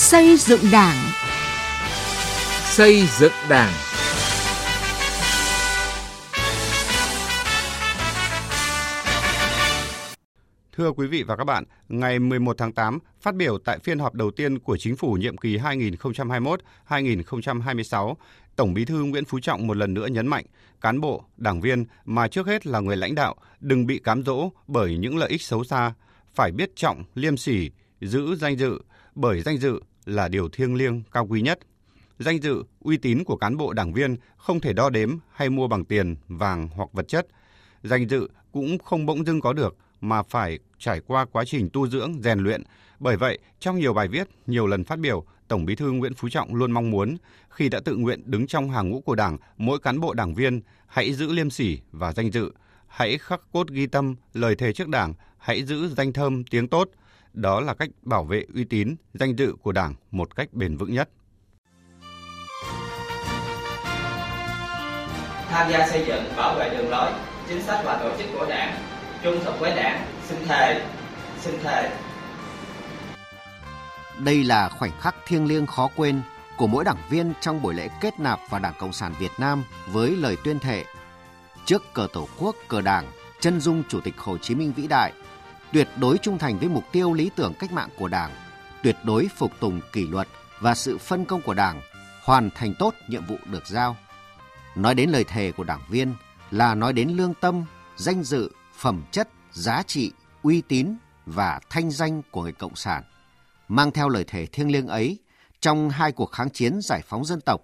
Xây dựng Đảng. Xây dựng Đảng. Thưa quý vị và các bạn, ngày 11 tháng 8, phát biểu tại phiên họp đầu tiên của chính phủ nhiệm kỳ 2021-2026, Tổng Bí thư Nguyễn Phú Trọng một lần nữa nhấn mạnh, cán bộ, đảng viên mà trước hết là người lãnh đạo đừng bị cám dỗ bởi những lợi ích xấu xa, phải biết trọng, liêm sỉ, giữ danh dự, bởi danh dự là điều thiêng liêng cao quý nhất. Danh dự, uy tín của cán bộ đảng viên không thể đo đếm hay mua bằng tiền, vàng hoặc vật chất. Danh dự cũng không bỗng dưng có được mà phải trải qua quá trình tu dưỡng, rèn luyện. Bởi vậy, trong nhiều bài viết, nhiều lần phát biểu, Tổng Bí thư Nguyễn Phú Trọng luôn mong muốn khi đã tự nguyện đứng trong hàng ngũ của Đảng, mỗi cán bộ đảng viên hãy giữ liêm sỉ và danh dự, hãy khắc cốt ghi tâm lời thề trước Đảng, hãy giữ danh thơm tiếng tốt. Đó là cách bảo vệ uy tín, danh dự của Đảng một cách bền vững nhất. Tham gia xây dựng, bảo vệ đường lối, chính sách và tổ chức của Đảng, trung thực với Đảng, xin thề, xin thề. Đây là khoảnh khắc thiêng liêng khó quên của mỗi đảng viên trong buổi lễ kết nạp vào Đảng Cộng sản Việt Nam với lời tuyên thệ trước cờ Tổ quốc, cờ Đảng, chân dung Chủ tịch Hồ Chí Minh vĩ đại, tuyệt đối trung thành với mục tiêu lý tưởng cách mạng của Đảng, tuyệt đối phục tùng kỷ luật và sự phân công của Đảng, hoàn thành tốt nhiệm vụ được giao. Nói đến lời thề của đảng viên là nói đến lương tâm, danh dự, phẩm chất, giá trị, uy tín và thanh danh của người Cộng sản. Mang theo lời thề thiêng liêng ấy, trong hai cuộc kháng chiến giải phóng dân tộc,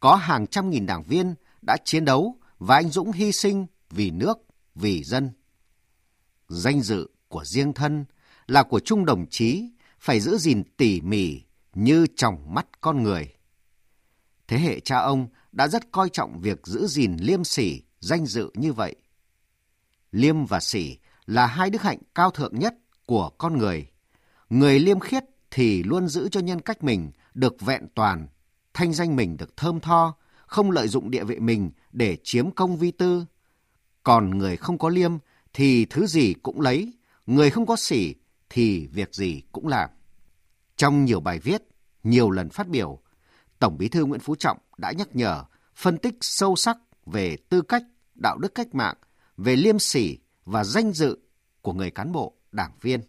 có hàng trăm nghìn đảng viên đã chiến đấu và anh dũng hy sinh vì nước, vì dân. Danh dự của riêng thân là của chung đồng chí phải giữ gìn tỉ mỉ như trong mắt con người. Thế hệ cha ông đã rất coi trọng việc giữ gìn liêm sỉ, danh dự như vậy. Liêm và sỉ là hai đức hạnh cao thượng nhất của con người. Người liêm khiết thì luôn giữ cho nhân cách mình được vẹn toàn, thanh danh mình được thơm tho, không lợi dụng địa vị mình để chiếm công vi tư. Còn người không có liêm thì thứ gì cũng lấy, người không có sỉ thì việc gì cũng làm. Trong nhiều bài viết, nhiều lần phát biểu, Tổng Bí thư Nguyễn Phú Trọng đã nhắc nhở, phân tích sâu sắc về tư cách, đạo đức cách mạng, về liêm sỉ và danh dự của người cán bộ, đảng viên.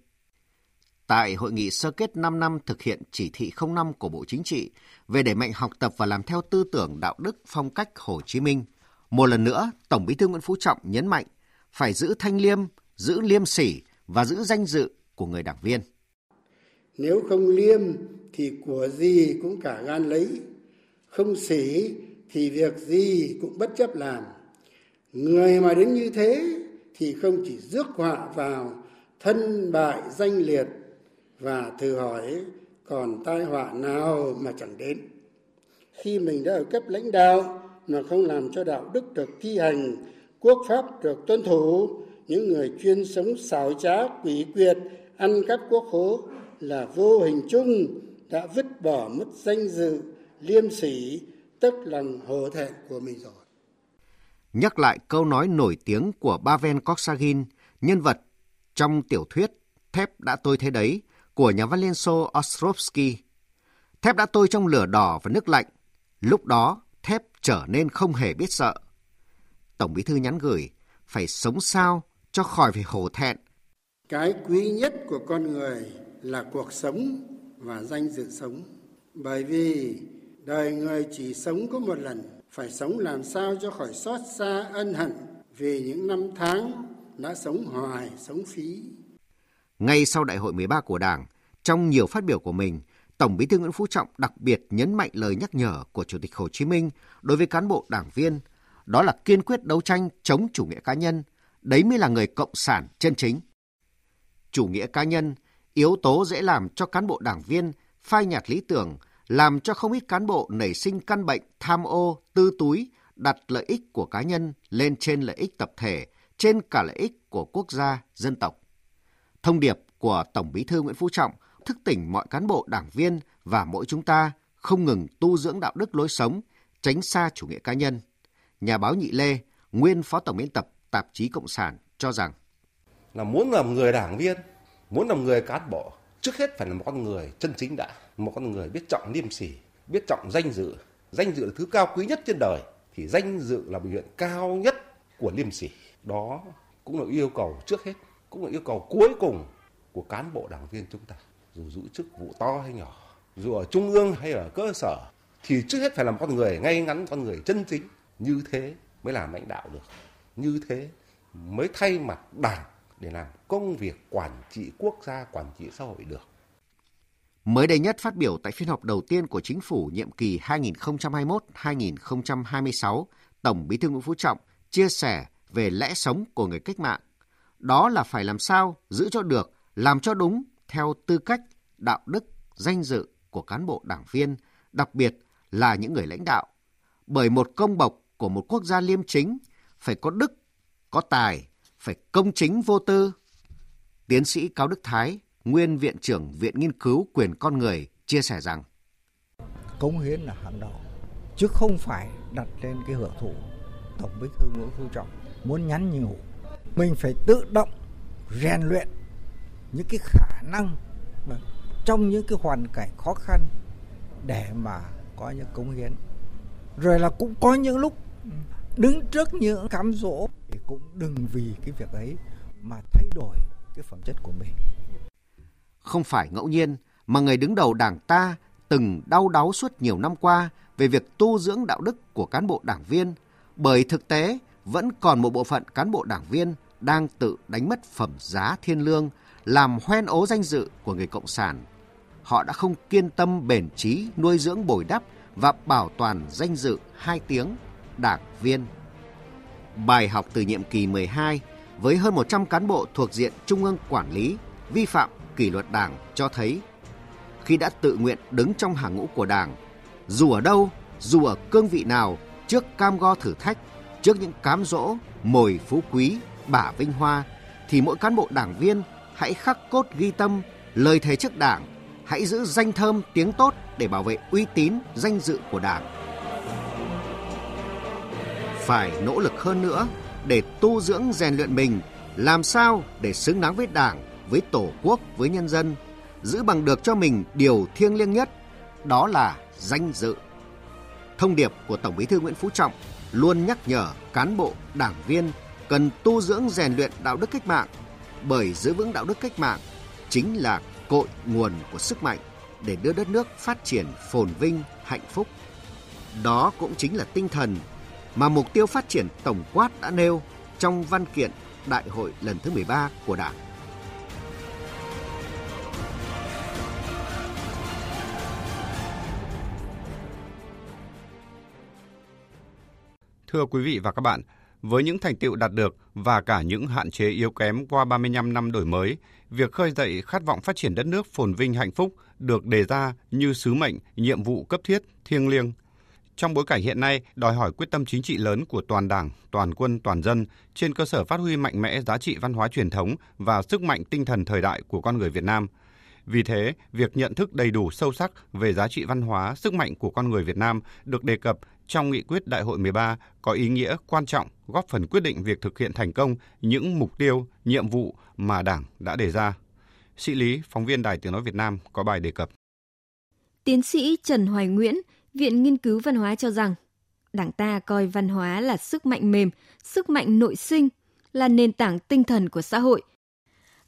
Tại hội nghị sơ kết 5 năm thực hiện chỉ thị 05 của Bộ Chính trị về đẩy mạnh học tập và làm theo tư tưởng đạo đức phong cách Hồ Chí Minh, một lần nữa Tổng Bí thư Nguyễn Phú Trọng nhấn mạnh phải giữ thanh liêm, giữ liêm sỉ và giữ danh dự của người đảng viên. Nếu không liêm thì của gì cũng cả gan lấy, không sỉ thì việc gì cũng bất chấp làm. Người mà đến như thế thì không chỉ rước họa vào thân bại danh liệt và thử hỏi còn tai họa nào mà chẳng đến. Khi mình đã ở cấp lãnh đạo mà không làm cho đạo đức được thi hành, quốc pháp được tuân thủ, những người chuyên sống xảo trá, quỷ quyệt, ăn cắp quốc khố là vô hình chung đã vứt bỏ mất danh dự, liêm sỉ, tất lòng hổ thẹn của mình rồi. Nhắc lại câu nói nổi tiếng của Pavel Koksagin, nhân vật trong tiểu thuyết Thép đã tôi thế đấy của nhà văn Liên Xô Ostrovsky. Thép đã tôi trong lửa đỏ và nước lạnh, lúc đó thép trở nên không hề biết sợ. Tổng bí thư nhắn gửi, phải sống sao cho khỏi phải hổ thẹn. Cái quý nhất của con người là cuộc sống và danh dự sống. Bởi vì đời người chỉ sống có một lần, phải sống làm sao cho khỏi xót xa ân hận vì những năm tháng đã sống hoài, sống phí. Ngay sau đại hội 13 của Đảng, trong nhiều phát biểu của mình, Tổng Bí thư Nguyễn Phú Trọng đặc biệt nhấn mạnh lời nhắc nhở của Chủ tịch Hồ Chí Minh đối với cán bộ đảng viên, đó là kiên quyết đấu tranh chống chủ nghĩa cá nhân, đấy mới là người cộng sản chân chính. Chủ nghĩa cá nhân, yếu tố dễ làm cho cán bộ đảng viên phai nhạt lý tưởng, làm cho không ít cán bộ nảy sinh căn bệnh tham ô, tư túi, đặt lợi ích của cá nhân lên trên lợi ích tập thể, trên cả lợi ích của quốc gia, dân tộc. Thông điệp của Tổng Bí thư Nguyễn Phú Trọng thức tỉnh mọi cán bộ đảng viên và mỗi chúng ta không ngừng tu dưỡng đạo đức lối sống, tránh xa chủ nghĩa cá nhân. Nhà báo Nhị Lê, nguyên phó tổng biên tập tạp chí Cộng sản cho rằng là muốn làm người đảng viên, muốn làm người cán bộ trước hết phải là một con người chân chính đã, một con người biết trọng liêm sỉ, biết trọng danh dự. Danh dự là thứ cao quý nhất trên đời, thì danh dự là biểu hiện cao nhất của liêm sỉ. Đó cũng là yêu cầu trước hết, cũng là yêu cầu cuối cùng của cán bộ đảng viên chúng ta. Dù giữ chức vụ to hay nhỏ, dù ở trung ương hay ở cơ sở, thì trước hết phải là một con người ngay ngắn, con người chân chính. Như thế mới làm lãnh đạo được. Như thế mới thay mặt đảng để làm công việc quản trị quốc gia, quản trị xã hội được. Mới đây nhất phát biểu tại phiên họp đầu tiên của chính phủ nhiệm kỳ 2021-2026, Tổng Bí thư Nguyễn Phú Trọng chia sẻ về lẽ sống của người cách mạng. Đó là phải làm sao giữ cho được, làm cho đúng theo tư cách, đạo đức, danh dự của cán bộ đảng viên, đặc biệt là những người lãnh đạo. Bởi một công bộc của một quốc gia liêm chính phải có đức, có tài, phải công chính vô tư. Tiến sĩ Cao Đức Thái, nguyên viện trưởng Viện Nghiên cứu Quyền Con Người, chia sẻ rằng Cống hiến là hàng đầu, chứ không phải đặt lên cái hưởng thụ. Tổng bí thư Nguyễn Phú Trọng muốn nhắn nhủ, mình phải tự động rèn luyện những cái khả năng mà trong những cái hoàn cảnh khó khăn để mà có những cống hiến. Rồi là cũng có những lúc đứng trước những cám dỗ thì cũng đừng vì cái việc ấy mà thay đổi cái phẩm chất của mình. Không phải ngẫu nhiên mà người đứng đầu đảng ta từng đau đáu suốt nhiều năm qua về việc tu dưỡng đạo đức của cán bộ đảng viên, bởi thực tế vẫn còn một bộ phận cán bộ đảng viên đang tự đánh mất phẩm giá thiên lương, làm hoen ố danh dự của người cộng sản. Họ đã không kiên tâm bền trí nuôi dưỡng bồi đắp và bảo toàn danh dự hai tiếng đảng viên. Bài học từ nhiệm kỳ 12 với hơn 100 cán bộ thuộc diện Trung ương quản lý vi phạm kỷ luật đảng cho thấy khi đã tự nguyện đứng trong hàng ngũ của đảng, dù ở đâu, dù ở cương vị nào, trước cam go thử thách, trước những cám dỗ, mồi phú quý, bả vinh hoa, thì mỗi cán bộ đảng viên hãy khắc cốt ghi tâm lời thề trước đảng, hãy giữ danh thơm tiếng tốt để bảo vệ uy tín, danh dự của đảng. Phải nỗ lực hơn nữa để tu dưỡng rèn luyện mình, làm sao để xứng đáng với đảng, với tổ quốc, với nhân dân, giữ bằng được cho mình điều thiêng liêng nhất, đó là danh dự. Thông điệp của Tổng Bí thư Nguyễn Phú Trọng luôn nhắc nhở cán bộ, đảng viên cần tu dưỡng rèn luyện đạo đức cách mạng, bởi giữ vững đạo đức cách mạng chính là cội nguồn của sức mạnh để đưa đất nước phát triển phồn vinh, hạnh phúc. Đó cũng chính là tinh thần mà mục tiêu phát triển tổng quát đã nêu trong văn kiện Đại hội lần thứ 13 của Đảng. Thưa quý vị và các bạn, với những thành tựu đạt được và cả những hạn chế yếu kém qua 35 năm đổi mới, việc khơi dậy khát vọng phát triển đất nước phồn vinh hạnh phúc được đề ra như sứ mệnh, nhiệm vụ cấp thiết, thiêng liêng. Trong bối cảnh hiện nay đòi hỏi quyết tâm chính trị lớn của toàn Đảng, toàn quân, toàn dân trên cơ sở phát huy mạnh mẽ giá trị văn hóa truyền thống và sức mạnh tinh thần thời đại của con người Việt Nam. Vì thế, việc nhận thức đầy đủ sâu sắc về giá trị văn hóa, sức mạnh của con người Việt Nam được đề cập trong nghị quyết Đại hội 13 có ý nghĩa quan trọng góp phần quyết định việc thực hiện thành công những mục tiêu, nhiệm vụ mà Đảng đã đề ra. Sĩ Lý, phóng viên Đài Tiếng Nói Việt Nam có bài đề cập. Tiến sĩ Trần Hoài Nguyễn, Viện Nghiên cứu Văn hóa cho rằng, Đảng ta coi văn hóa là sức mạnh mềm, sức mạnh nội sinh, là nền tảng tinh thần của xã hội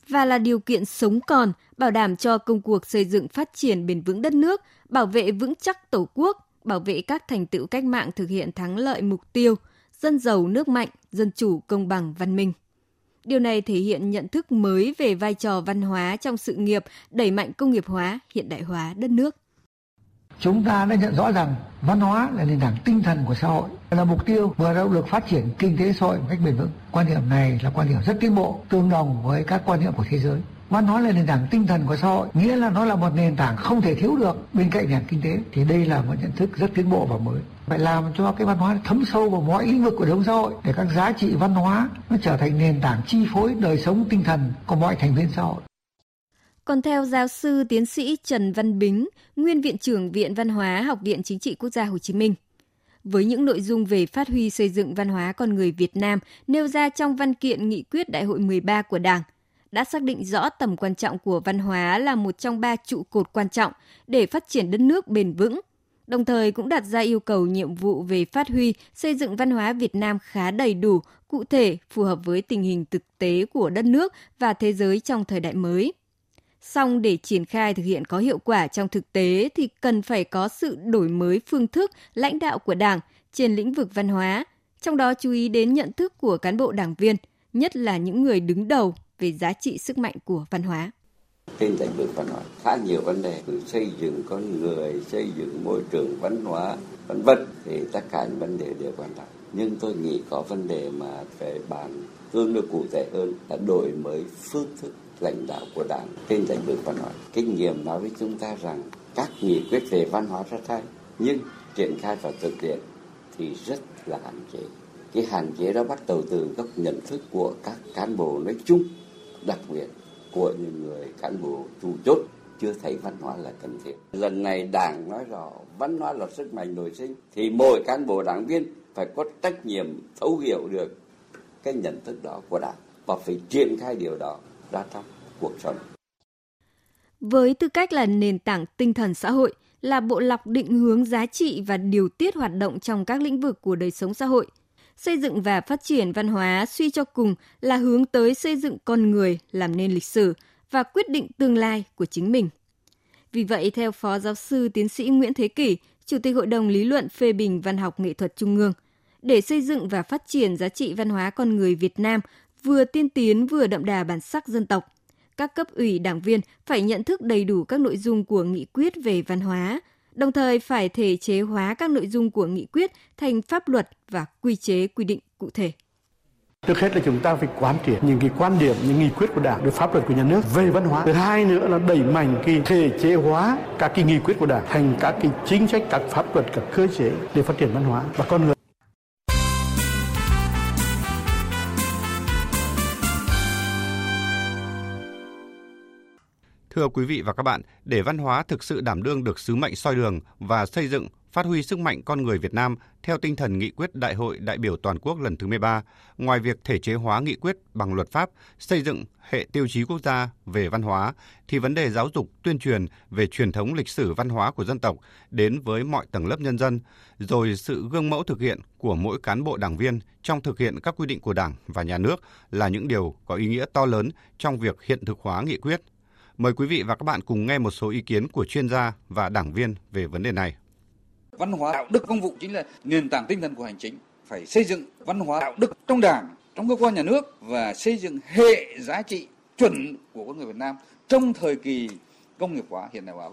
và là điều kiện sống còn, bảo đảm cho công cuộc xây dựng phát triển bền vững đất nước, bảo vệ vững chắc Tổ quốc, bảo vệ các thành tựu cách mạng thực hiện thắng lợi mục tiêu dân giàu nước mạnh, dân chủ, công bằng, văn minh. Điều này thể hiện nhận thức mới về vai trò văn hóa trong sự nghiệp đẩy mạnh công nghiệp hóa, hiện đại hóa đất nước. Chúng ta đã nhận rõ rằng văn hóa là nền tảng tinh thần của xã hội, là mục tiêu vừa động lực phát triển kinh tế xã hội một cách bền vững. Quan điểm này là quan điểm rất tiến bộ, tương đồng với các quan niệm của thế giới. Văn hóa là nền tảng tinh thần của xã hội, nghĩa là nó là một nền tảng không thể thiếu được bên cạnh nền kinh tế. Thì đây là một nhận thức rất tiến bộ và mới. Phải làm cho cái văn hóa thấm sâu vào mọi lĩnh vực của đời sống xã hội để các giá trị văn hóa nó trở thành nền tảng chi phối đời sống tinh thần của mọi thành viên xã hội. Còn theo giáo sư tiến sĩ Trần Văn Bính, nguyên viện trưởng Viện Văn hóa Học viện Chính trị Quốc gia Hồ Chí Minh, với những nội dung về phát huy xây dựng văn hóa con người Việt Nam nêu ra trong văn kiện nghị quyết Đại hội 13 của Đảng, đã xác định rõ tầm quan trọng của văn hóa là một trong ba trụ cột quan trọng để phát triển đất nước bền vững, đồng thời cũng đặt ra yêu cầu nhiệm vụ về phát huy, xây dựng văn hóa Việt Nam khá đầy đủ, cụ thể, phù hợp với tình hình thực tế của đất nước và thế giới trong thời đại mới. Song để triển khai thực hiện có hiệu quả trong thực tế thì cần phải có sự đổi mới phương thức lãnh đạo của Đảng trên lĩnh vực văn hóa, trong đó chú ý đến nhận thức của cán bộ đảng viên, nhất là những người đứng đầu về giá trị sức mạnh của văn hóa. Trên lĩnh vực văn hóa khá nhiều vấn đề từ xây dựng con người, xây dựng môi trường văn hóa, vân vân thì tất cả những vấn đề đều quan trọng. Nhưng tôi nghĩ có vấn đề mà phải bàn tương đối cụ thể hơn là đổi mới phương thức lãnh đạo của đảng trên lĩnh vực văn hóa. Kinh nghiệm nói với chúng ta rằng các nghị quyết về văn hóa rất hay, nhưng triển khai vào thực tiễn thì rất là hạn chế. Cái hạn chế đó bắt đầu từ góc nhận thức của các cán bộ nói chung, đặc biệt của những người cán bộ chủ chốt chưa thấy văn hóa là cần thiết. Lần này Đảng nói rõ văn hóa là sức mạnh nội sinh thì mỗi cán bộ đảng viên phải có trách nhiệm thấu hiểu được cái nhận thức đó của Đảng và phải triển khai điều đó ra trong cuộc sống. Với tư cách là nền tảng tinh thần xã hội, là bộ lọc định hướng giá trị và điều tiết hoạt động trong các lĩnh vực của đời sống xã hội. Xây dựng và phát triển văn hóa suy cho cùng là hướng tới xây dựng con người làm nên lịch sử và quyết định tương lai của chính mình. Vì vậy, theo Phó Giáo sư Tiến sĩ Nguyễn Thế Kỷ, Chủ tịch Hội đồng Lý luận phê bình văn học nghệ thuật Trung ương, để xây dựng và phát triển giá trị văn hóa con người Việt Nam vừa tiên tiến vừa đậm đà bản sắc dân tộc. Các cấp ủy đảng viên phải nhận thức đầy đủ các nội dung của nghị quyết về văn hóa, đồng thời phải thể chế hóa các nội dung của nghị quyết thành pháp luật và quy chế quy định cụ thể. Trước hết là chúng ta phải quán triệt những cái quan điểm, những nghị quyết của Đảng, được pháp luật của nhà nước về văn hóa. Thứ hai nữa là đẩy mạnh cái thể chế hóa các cái nghị quyết của Đảng thành các cái chính sách, các pháp luật, các cơ chế để phát triển văn hóa và con người. Thưa quý vị và các bạn, để văn hóa thực sự đảm đương được sứ mệnh soi đường và xây dựng, phát huy sức mạnh con người Việt Nam theo tinh thần nghị quyết Đại hội đại biểu toàn quốc lần thứ 13, ngoài việc thể chế hóa nghị quyết bằng luật pháp, xây dựng hệ tiêu chí quốc gia về văn hóa, thì vấn đề giáo dục, tuyên truyền về truyền thống lịch sử văn hóa của dân tộc đến với mọi tầng lớp nhân dân, rồi sự gương mẫu thực hiện của mỗi cán bộ đảng viên trong thực hiện các quy định của Đảng và nhà nước là những điều có ý nghĩa to lớn trong việc hiện thực hóa nghị quyết. Mời quý vị và các bạn cùng nghe một số ý kiến của chuyên gia và đảng viên về vấn đề này. Văn hóa đạo đức công vụ chính là nền tảng tinh thần của hành chính. Phải xây dựng văn hóa đạo đức trong đảng, trong cơ quan nhà nước và xây dựng hệ giá trị chuẩn của con người Việt Nam trong thời kỳ công nghiệp hóa hiện đại hóa.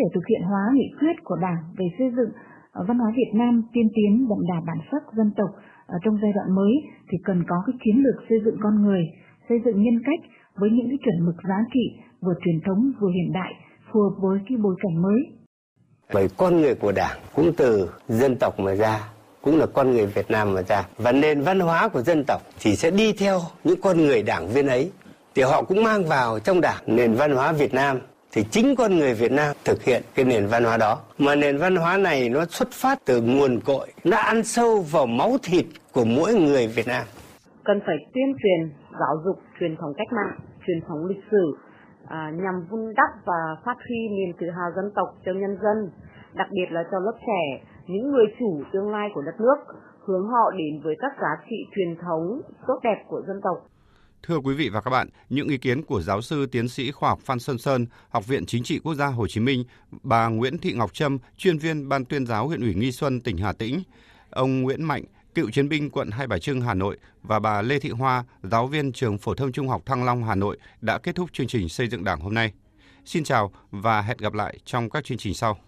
Để thực hiện hóa nghị quyết của Đảng về xây dựng ờ, văn hóa Việt Nam tiên tiến đậm đà bản sắc dân tộc ở trong giai đoạn mới thì cần có cái chiến lược xây dựng con người, xây dựng nhân cách với những cái chuẩn mực giá trị vừa truyền thống vừa hiện đại phù hợp với cái bối cảnh mới. Bởi con người của Đảng cũng từ dân tộc mà ra, cũng là con người Việt Nam mà ra. Và nền văn hóa của dân tộc thì sẽ đi theo những con người đảng viên ấy. Thì họ cũng mang vào trong đảng nền văn hóa Việt Nam thì chính con người Việt Nam thực hiện cái nền văn hóa đó. Mà nền văn hóa này nó xuất phát từ nguồn cội, nó ăn sâu vào máu thịt của mỗi người Việt Nam. Cần phải tuyên truyền, giáo dục truyền thống cách mạng, truyền thống lịch sử à, nhằm vun đắp và phát huy niềm tự hào dân tộc cho nhân dân, đặc biệt là cho lớp trẻ, những người chủ tương lai của đất nước, hướng họ đến với các giá trị truyền thống tốt đẹp của dân tộc. Thưa quý vị và các bạn, những ý kiến của giáo sư tiến sĩ khoa học Phan Sơn Sơn, Học viện Chính trị Quốc gia Hồ Chí Minh, bà Nguyễn Thị Ngọc Trâm, chuyên viên Ban tuyên giáo huyện ủy Nghi Xuân, tỉnh Hà Tĩnh, ông Nguyễn Mạnh, cựu chiến binh quận Hai Bà Trưng, Hà Nội và bà Lê Thị Hoa, giáo viên trường phổ thông trung học Thăng Long, Hà Nội đã kết thúc chương trình xây dựng Đảng hôm nay. Xin chào và hẹn gặp lại trong các chương trình sau.